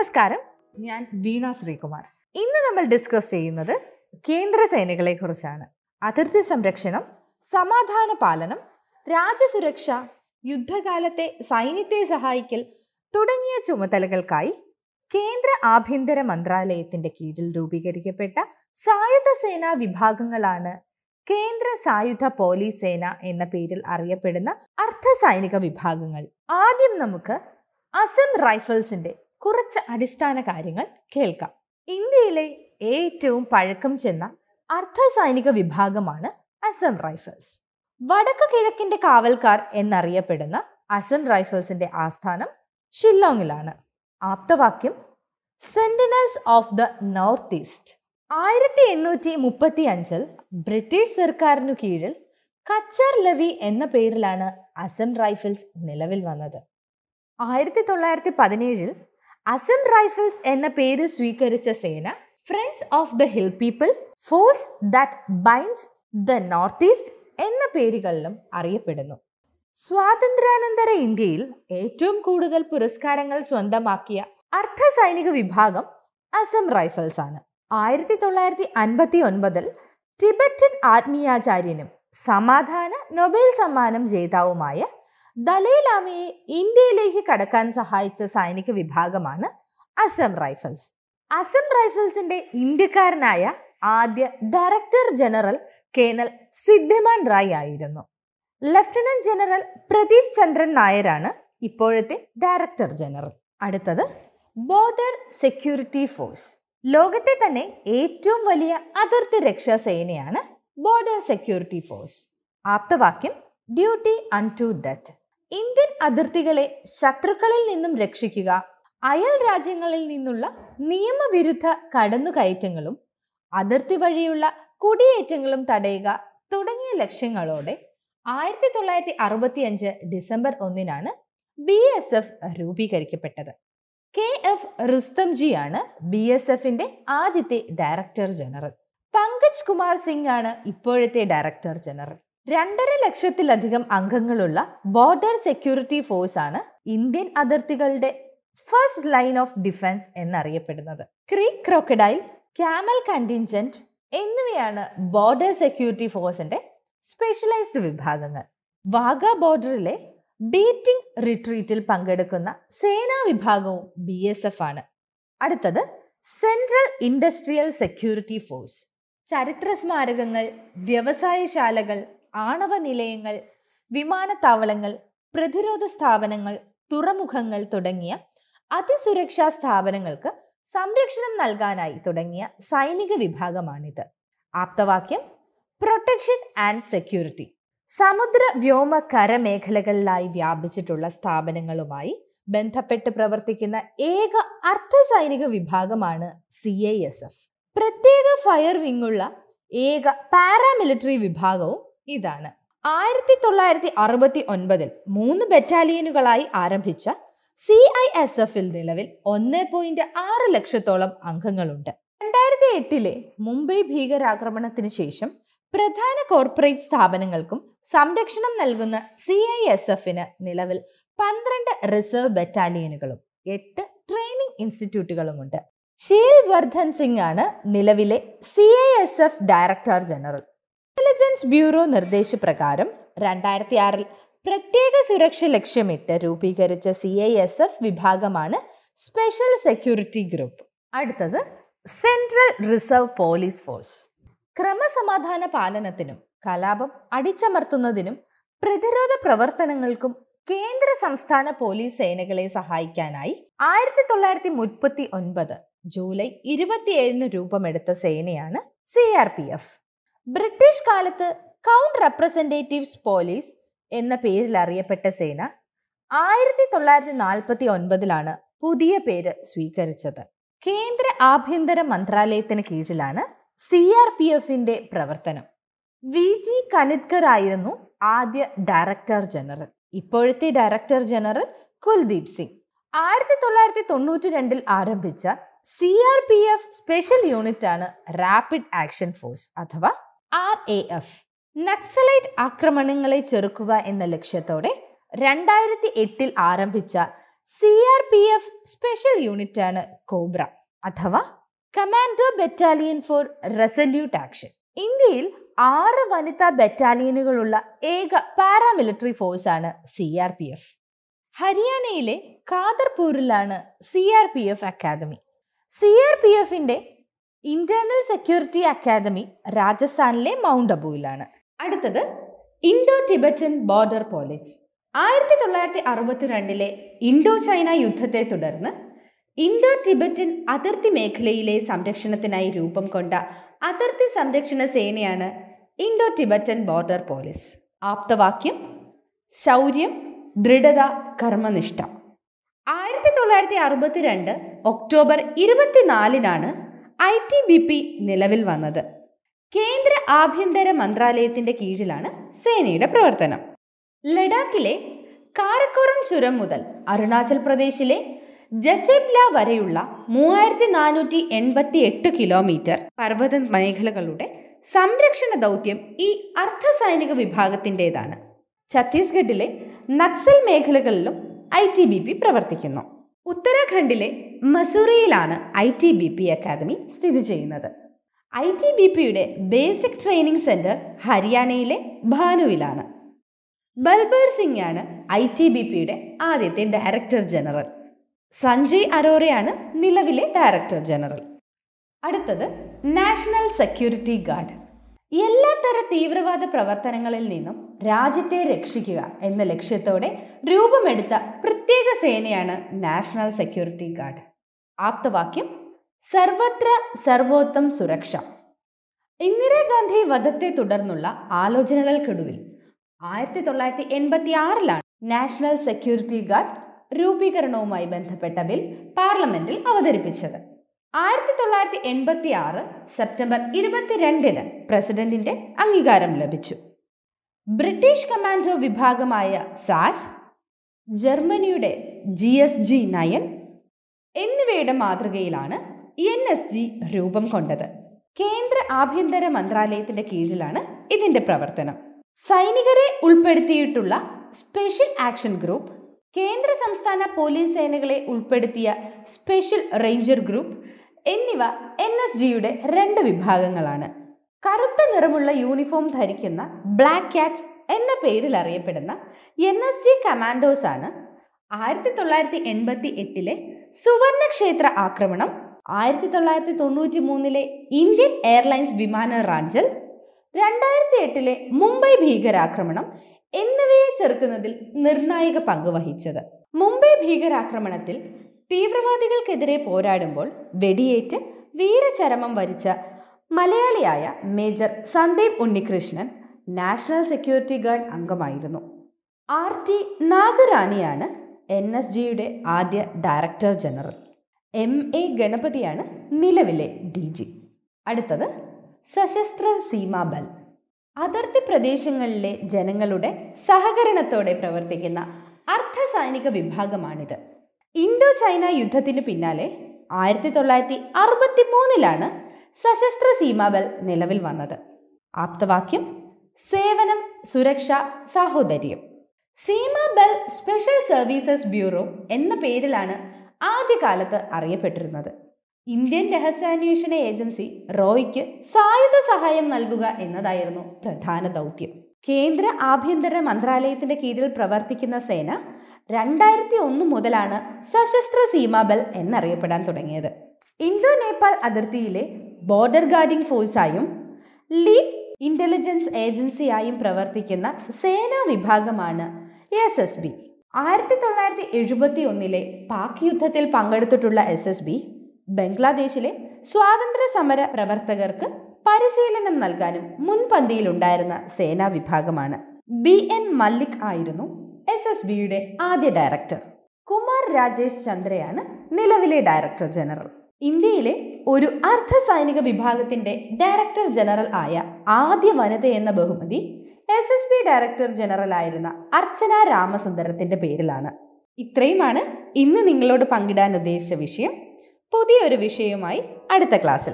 നമസ്കാരം. ഞാൻ വീണ ശ്രീകുമാർ. ഇന്ന് നമ്മൾ ഡിസ്കസ് ചെയ്യുന്നത് കേന്ദ്ര സേനകളെ കുറിച്ചാണ്. അതിർത്തി സംരക്ഷണം സമാധാന പാലനം രാജ്യസുരക്ഷ യുദ്ധകാലത്തെ സൈന്യത്തെ സഹായിക്കൽ തുടങ്ങിയ ചുമതലകൾക്കായി കേന്ദ്ര ആഭ്യന്തര മന്ത്രാലയത്തിന്റെ കീഴിൽ രൂപീകരിക്കപ്പെട്ട സായുധ സേനാ വിഭാഗങ്ങളാണ് കേന്ദ്ര സായുധ പോലീസ് സേന എന്ന പേരിൽ അറിയപ്പെടുന്ന അർദ്ധ സൈനിക വിഭാഗങ്ങൾ. ആദ്യം നമുക്ക് അസം റൈഫിൾസിന്റെ കുറച്ച് അടിസ്ഥാന കാര്യങ്ങൾ കേൾക്കാം. ഇന്ത്യയിലെ ഏറ്റവും പഴക്കം ചെന്ന അർദ്ധ സൈനിക വിഭാഗമാണ് അസം റൈഫിൾസ്. വടക്ക് കിഴക്കിന്റെ കാവൽക്കാർ എന്നറിയപ്പെടുന്ന അസം റൈഫിൾസിന്റെ ആസ്ഥാനം ഷില്ലോങ്ങിലാണ്. ആപ്തവാക്യം sentinels of the north east ആയിരത്തി എണ്ണൂറ്റി മുപ്പത്തി അഞ്ചിൽ ബ്രിട്ടീഷ് സർക്കാരിനു കീഴിൽ കച്ചർ ലവി എന്ന പേരിലാണ് അസം റൈഫിൾസ് നിലവിൽ വന്നത്. ആയിരത്തി തൊള്ളായിരത്തി പതിനേഴിൽ അസം റൈഫിൾസ് എന്ന പേര് സ്വീകരിച്ച സേന friends of the hill people force that binds the north east എന്ന പേരുകളിലും അറിയപ്പെടുന്നു. സ്വാതന്ത്ര്യാനന്തര ഇന്ത്യയിൽ ഏറ്റവും കൂടുതൽ പുരസ്കാരങ്ങൾ സ്വന്തമാക്കിയ അർദ്ധ സൈനിക വിഭാഗം അസം റൈഫിൾസ് ആണ്. ആയിരത്തി തൊള്ളായിരത്തി അൻപത്തി ഒൻപതിൽ ടിബറ്റൻ ആത്മീയാചാര്യനും സമാധാന നൊബേൽ സമ്മാനം ജേതാവുമായ ദലൈലാമയെ ഇന്ത്യയിലേക്ക് കടക്കാൻ സഹായിച്ച സൈനിക വിഭാഗമാണ് അസം റൈഫിൾസ്. അസം റൈഫിൾസിന്റെ ഇന്ത്യക്കാരനായ ആദ്യ director general colonel Siddhiman Rai ആയിരുന്നു. ലഫ്റ്റനന്റ് ജനറൽ പ്രദീപ് ചന്ദ്രൻ നായരാണ് ഇപ്പോഴത്തെ ഡയറക്ടർ ജനറൽ. അടുത്തത് ബോർഡർ സെക്യൂരിറ്റി ഫോഴ്സ്. ലോകത്തെ തന്നെ ഏറ്റവും വലിയ അതിർത്തി രക്ഷാ സേനയാണ് ബോർഡർ സെക്യൂരിറ്റി ഫോഴ്സ്. ആപ്തവാക്യം duty unto death. Indian അതിർത്തികളെ ശത്രുക്കളിൽ നിന്നും രക്ഷിക്കുക അയൽ രാജ്യങ്ങളിൽ നിന്നുള്ള നിയമവിരുദ്ധ കടന്നുകയറ്റങ്ങളും അതിർത്തി വഴിയുള്ള കുടിയേറ്റങ്ങളും തടയുക തുടങ്ങിയ ലക്ഷ്യങ്ങളോടെ ആയിരത്തി തൊള്ളായിരത്തി അറുപത്തി അഞ്ച് ഡിസംബർ ഒന്നിനാണ് ബി എസ് എഫ് രൂപീകരിക്കപ്പെട്ടത്. കെ എഫ് റുസ്തംജിയാണ് ബി എസ് എഫിന്റെ ആദ്യത്തെ ഡയറക്ടർ ജനറൽ. പങ്കജ് കുമാർ സിംഗ് ആണ് ഇപ്പോഴത്തെ ഡയറക്ടർ ജനറൽ. രണ്ടര ലക്ഷത്തിലധികം അംഗങ്ങളുള്ള ബോർഡർ സെക്യൂരിറ്റി ഫോഴ്സ് ആണ് ഇന്ത്യൻ അതിർത്തികളുടെ ഫസ്റ്റ് ലൈൻ ഓഫ് ഡിഫൻസ് എന്നറിയപ്പെടുന്നത്. ക്രീക്ക് ക്രോക്കഡൈൽ ക്യാമൽ കണ്ടിൻജന്റ് എന്നിവയാണ് ബോർഡർ സെക്യൂരിറ്റി ഫോഴ്സിന്റെ സ്പെഷ്യലൈസ്ഡ് വിഭാഗങ്ങൾ. വാഗ ബോർഡറിലെ ബീറ്റിംഗ് റിട്രീറ്റിൽ പങ്കെടുക്കുന്ന സേനാ വിഭാഗവും ബി എസ് എഫ് ആണ്. അടുത്തത് സെൻട്രൽ ഇൻഡസ്ട്രിയൽ സെക്യൂരിറ്റി ഫോഴ്സ് ചരിത്ര സ്മാരകങ്ങൾ വ്യവസായശാലകൾ ആണവ നിലയങ്ങൾ വിമാനത്താവളങ്ങൾ പ്രതിരോധ സ്ഥാപനങ്ങൾ തുറമുഖങ്ങൾ തുടങ്ങിയ അതിസുരക്ഷാ സ്ഥാപനങ്ങൾക്ക് സംരക്ഷണം നൽകാനായി തുടങ്ങിയ സൈനിക വിഭാഗമാണിത്. ആപ്തവാക്യം പ്രൊട്ടക്ഷൻ ആൻഡ് സെക്യൂരിറ്റി സമുദ്ര വ്യോമ കരമേഖലകളിലായി വ്യാപിച്ചിട്ടുള്ള സ്ഥാപനങ്ങളുമായി ബന്ധപ്പെട്ട് പ്രവർത്തിക്കുന്ന ഏക അർദ്ധ സൈനിക വിഭാഗമാണ് സി ഐ എസ് എഫ്. പ്രത്യേക ഫയർ വിങ്ങുള്ള ഏക പാരാമിലിറ്ററി വിഭാഗവും ഇതാണ്. ആയിരത്തി തൊള്ളായിരത്തി അറുപത്തി ഒൻപതിൽ മൂന്ന് ബറ്റാലിയനുകളായി ആരംഭിച്ച സി ഐ എസ് എഫിൽ നിലവിൽ ഒന്ന് പോയിന്റ് ആറ് ലക്ഷത്തോളം അംഗങ്ങളുണ്ട്. രണ്ടായിരത്തി എട്ടിലെ മുംബൈ ഭീകരാക്രമണത്തിന് ശേഷം പ്രധാന കോർപ്പറേറ്റ് സ്ഥാപനങ്ങൾക്കും സംരക്ഷണം നൽകുന്ന സി ഐ എസ് എഫിന് നിലവിൽ പന്ത്രണ്ട് റിസർവ് ബറ്റാലിയനുകളും എട്ട് ട്രെയിനിങ് ഇൻസ്റ്റിറ്റ്യൂട്ടുകളുമുണ്ട്. ശീൽ വർദ്ധൻ സിംഗ് ആണ് നിലവിലെ C I S F director general. Intelligence bureau നിർദ്ദേശപ്രകാരം രണ്ടായിരത്തി ആറിൽ പ്രത്യേക സുരക്ഷ ലക്ഷ്യമിട്ട് രൂപീകരിച്ച സി ഐ എസ് എഫ് വിഭാഗമാണ് സ്പെഷ്യൽ സെക്യൂരിറ്റി ഗ്രൂപ്പ് അടുത്തത് സെൻട്രൽ റിസർവ് പോലീസ് ഫോഴ്സ് ക്രമസമാധാന പാലനത്തിനും കലാപം അടിച്ചമർത്തുന്നതിനും പ്രതിരോധ പ്രവർത്തനങ്ങൾക്കും കേന്ദ്ര സംസ്ഥാന പോലീസ് സേനകളെ സഹായിക്കാനായി ആയിരത്തി തൊള്ളായിരത്തി മുപ്പത്തി ഒൻപത് ജൂലൈ ഇരുപത്തിയേഴിന് രൂപമെടുത്ത സേനയാണ് C R P F British കാലത്ത് കൗണ്ട് റെപ്രസെന്റേറ്റീവ്സ് പോലീസ് എന്ന പേരിൽ അറിയപ്പെട്ട സേന ആയിരത്തി തൊള്ളായിരത്തി നാൽപ്പത്തി ഒൻപതിലാണ് പുതിയ പേര് സ്വീകരിച്ചത്. കേന്ദ്ര ആഭ്യന്തര മന്ത്രാലയത്തിന് കീഴിലാണ് സി ആർ പി എഫിന്റെ പ്രവർത്തനം. വി. ജി. കനിത്കർ ആയിരുന്നു ആദ്യ ഡയറക്ടർ ജനറൽ ഇപ്പോഴത്തെ ഡയറക്ടർ ജനറൽ കുൽദീപ് സിംഗ്. ആയിരത്തി തൊള്ളായിരത്തി തൊണ്ണൂറ്റി രണ്ടിൽ ആരംഭിച്ച C R P F special unit ആണ് റാപ്പിഡ് ആക്ഷൻ ഫോഴ്സ് അഥവാ ആർ എ എഫ് നക്സലൈറ്റ് ആക്രമണങ്ങളെ ചെറുക്കുക എന്ന ലക്ഷ്യത്തോടെ രണ്ടായിരത്തി എട്ടിൽ ആരംഭിച്ച C R P F special unit ആണ് കോബ്ര അഥവാ commando battalion for resolute action ഇന്ത്യയിൽ ആറ് വനിതാ ബറ്റാലിയനുകളുള്ള ഏക പാരാമിലിറ്ററി ഫോഴ്സ് ആണ് സി ആർ പി എഫ് ഹരിയാനയിലെ കാദർപൂരിലാണ് C R P F academy C R P എഫിന്റെ ഇന്റേണൽ സെക്യൂരിറ്റി അക്കാദമി രാജസ്ഥാനിലെ മൗണ്ട് അബുവിലാണ് അടുത്തത് ഇൻഡോ ടിബറ്റൻ ബോർഡർ പോലീസ് ആയിരത്തി തൊള്ളായിരത്തി അറുപത്തിരണ്ടിലെ ഇൻഡോ ചൈന യുദ്ധത്തെ തുടർന്ന് ഇൻഡോ ടിബറ്റൻ അതിർത്തി മേഖലയിലെ സംരക്ഷണത്തിനായി രൂപം കൊണ്ട അതിർത്തി സംരക്ഷണ സേനയാണ് ഇൻഡോ ടിബറ്റൻ ബോർഡർ പോലീസ് ആപ്തവാക്യം ശൗര്യം ദൃഢത കർമ്മനിഷ്ഠ. ആയിരത്തി തൊള്ളായിരത്തി അറുപത്തിരണ്ട് ഒക്ടോബർ ഇരുപത്തിനാലിനാണ് ഐ ടി ബി പി നിലവിൽ വന്നത്. കേന്ദ്ര ആഭ്യന്തര മന്ത്രാലയത്തിന്റെ കീഴിലാണ് സേനയുടെ പ്രവർത്തനം. ലഡാക്കിലെ കാരക്കോറം ചുരം മുതൽ അരുണാചൽ പ്രദേശിലെ ജചെബ്ല വരെയുള്ള മൂവായിരത്തി നാനൂറ്റി എൺപത്തി എട്ട് കിലോമീറ്റർ പർവത മേഖലകളുടെ സംരക്ഷണ ദൗത്യം ഈ അർദ്ധസൈനിക വിഭാഗത്തിന്റെതാണ് ഛത്തീസ്ഗഡിലെ നക്സൽ മേഖലകളിലും ഐ ടി ബി പി പ്രവർത്തിക്കുന്നു. ഉത്തരാഖണ്ഡിലെ മസൂറിയിലാണ് I T B P academy സ്ഥിതി ചെയ്യുന്നത്. ഐ ടി ബി പിയുടെ ബേസിക് ട്രെയിനിങ് സെന്റർ ഹരിയാനയിലെ ഭാനുവിലാണ്. ബൽബർ സിംഗ് ആണ് ഐ ടി ബി പിയുടെ ആദ്യത്തെ ഡയറക്ടർ ജനറൽ. സഞ്ജയ് അറോറയാണ് നിലവിലെ ഡയറക്ടർ ജനറൽ. അടുത്തത് നാഷണൽ സെക്യൂരിറ്റി ഗാർഡ്. എല്ലാത്തര തീവ്രവാദ പ്രവർത്തനങ്ങളിൽ നിന്നും രാജ്യത്തെ രക്ഷിക്കുക എന്ന ലക്ഷ്യത്തോടെ രൂപമെടുത്ത പ്രത്യേക സേനയാണ് നാഷണൽ സെക്യൂരിറ്റി ഗാർഡ്. ആപ്തവാക്യം സർവത്ര സർവോത്തം സുരക്ഷ. ഇന്ദിരാഗാന്ധി വധത്തെ തുടർന്നുള്ള ആലോചനകൾക്കൊടുവിൽ ആയിരത്തി തൊള്ളായിരത്തി എൺപത്തി ആറിലാണ് നാഷണൽ സെക്യൂരിറ്റി ഗാർഡ് രൂപീകരണവുമായി ബന്ധപ്പെട്ട ബിൽ പാർലമെന്റിൽ അവതരിപ്പിച്ചത്. ആയിരത്തി തൊള്ളായിരത്തി എൺപത്തി ആറ് സെപ്റ്റംബർ ഇരുപത്തിരണ്ടിന് പ്രസിഡന്റിന്റെ അംഗീകാരം ലഭിച്ചു. ബ്രിട്ടീഷ് കമാൻഡോ വിഭാഗമായ സാസ് ജർമ്മനിയുടെ ജി എസ് ജി നയൻ എന്നിവയുടെ മാതൃകയിലാണ് എൻ എസ് ജി രൂപം കൊണ്ടത്. കേന്ദ്ര ആഭ്യന്തര മന്ത്രാലയത്തിന്റെ കീഴിലാണ് ഇതിന്റെ പ്രവർത്തനം. സൈനികരെ ഉൾപ്പെടുത്തിയിട്ടുള്ള സ്പെഷ്യൽ ആക്ഷൻ ഗ്രൂപ്പ് കേന്ദ്ര സംസ്ഥാന പോലീസ് സേനകളെ ഉൾപ്പെടുത്തിയ സ്പെഷ്യൽ റേഞ്ചർ ഗ്രൂപ്പ് എന്നിവ എൻ എസ് ജിയുടെ രണ്ട് വിഭാഗങ്ങളാണ്. കറുത്ത നിറമുള്ള യൂണിഫോം ധരിക്കുന്ന ബ്ലാക്ക് ക്യാറ്റ്സ് എന്ന പേരിൽ അറിയപ്പെടുന്ന എൻ എസ് ജി കമാൻഡോസ് ആണ് ആയിരത്തി തൊള്ളായിരത്തി എൺപത്തി എട്ടിലെ സുവർണക്ഷേത്ര ആക്രമണം ആയിരത്തി തൊള്ളായിരത്തി തൊണ്ണൂറ്റി മൂന്നിലെ ഇന്ത്യൻ എയർലൈൻസ് വിമാന റാഞ്ചൽ രണ്ടായിരത്തി എട്ടിലെ മുംബൈ ഭീകരാക്രമണം എന്നിവയെ ചെറുക്കുന്നതിൽ നിർണായക പങ്ക് വഹിച്ചത്. മുംബൈ ഭീകരാക്രമണത്തിൽ തീവ്രവാദികൾക്കെതിരെ പോരാടുമ്പോൾ വെടിയേറ്റ് വീരചരമം വരിച്ച മലയാളിയായ major Sandeep Unnikrishnan national security guard അംഗമായിരുന്നു. ആർ ടി നാഗറാണിയാണ് എൻ എസ് ജിയുടെ ആദ്യ ഡയറക്ടർ ജനറൽ. എം എ ഗണപതിയാണ് നിലവിലെ ഡി ജി. അടുത്തത് സശസ്ത്ര സീമാബൽ അതിർത്തി പ്രദേശങ്ങളിലെ ജനങ്ങളുടെ സഹകരണത്തോടെ പ്രവർത്തിക്കുന്ന അർദ്ധസൈനിക വിഭാഗമാണിത്. ഇന്തോ ചൈന യുദ്ധത്തിന് പിന്നാലെ ആയിരത്തി തൊള്ളായിരത്തി അറുപത്തി മൂന്നിലാണ് സശസ്ത്ര സീമാബൽ നിലവിൽ വന്നത്. ആപ്തവാക്യം സേവനം സുരക്ഷ സാഹോദര്യം. സീമാബൽ സ്പെഷ്യൽ സർവീസസ് ബ്യൂറോ എന്ന പേരിലാണ് ആദ്യകാലത്ത് അറിയപ്പെട്ടിരുന്നത്. ഇന്ത്യൻ രഹസ്യാന്വേഷണ ഏജൻസി റോയ്ക്ക് സായുധ സഹായം നൽകുക എന്നതായിരുന്നു പ്രധാന ദൗത്യം. കേന്ദ്ര ആഭ്യന്തര മന്ത്രാലയത്തിന്റെ കീഴിൽ പ്രവർത്തിക്കുന്ന സേന രണ്ടായിരത്തി ഒന്ന് മുതലാണ് സശസ്ത്ര സീമാബൽ എന്നറിയപ്പെടാൻ തുടങ്ങിയത്. ഇന്തോ നേപ്പാൾ അതിർത്തിയിലെ ബോർഡർ ഗാർഡിംഗ് ഫോഴ്സായും ലീഡ് ഇന്റലിജൻസ് ഏജൻസിയായും പ്രവർത്തിക്കുന്ന സേനാ വിഭാഗമാണ് എസ് എസ് ബി ആയിരത്തി തൊള്ളായിരത്തി എഴുപത്തി ഒന്നിലെ പാക് യുദ്ധത്തിൽ പങ്കെടുത്തിട്ടുള്ള എസ് എസ് ബി ബംഗ്ലാദേശിലെ സ്വാതന്ത്ര്യ സമര പ്രവർത്തകർക്ക് പരിശീലനം നൽകാനും മുൻപന്തിയിലുണ്ടായിരുന്ന സേനാ വിഭാഗമാണ്. ബി എൻ മല്ലിക് ആയിരുന്നു എസ് എസ് ബിയുടെ ആദ്യ ഡയറക്ടർ. കുമാർ രാജേഷ് ചന്ദ്രയാണ് നിലവിലെ ഡയറക്ടർ ജനറൽ. ഇന്ത്യയിലെ ഒരു അർദ്ധ സൈനിക വിഭാഗത്തിന്റെ ഡയറക്ടർ ജനറൽ ആയ ആദ്യ വനിത എന്ന ബഹുമതി S S B director general ആയിരുന്ന അർച്ചന രാമസുന്ദരത്തിന്റെ പേരിലാണ്. ഇത്രയുമാണ് ഇന്ന് നിങ്ങളോട് പങ്കിടാൻ ഉദ്ദേശിച്ച വിഷയം. പുതിയൊരു വിഷയവുമായി അടുത്ത ക്ലാസ്സിൽ.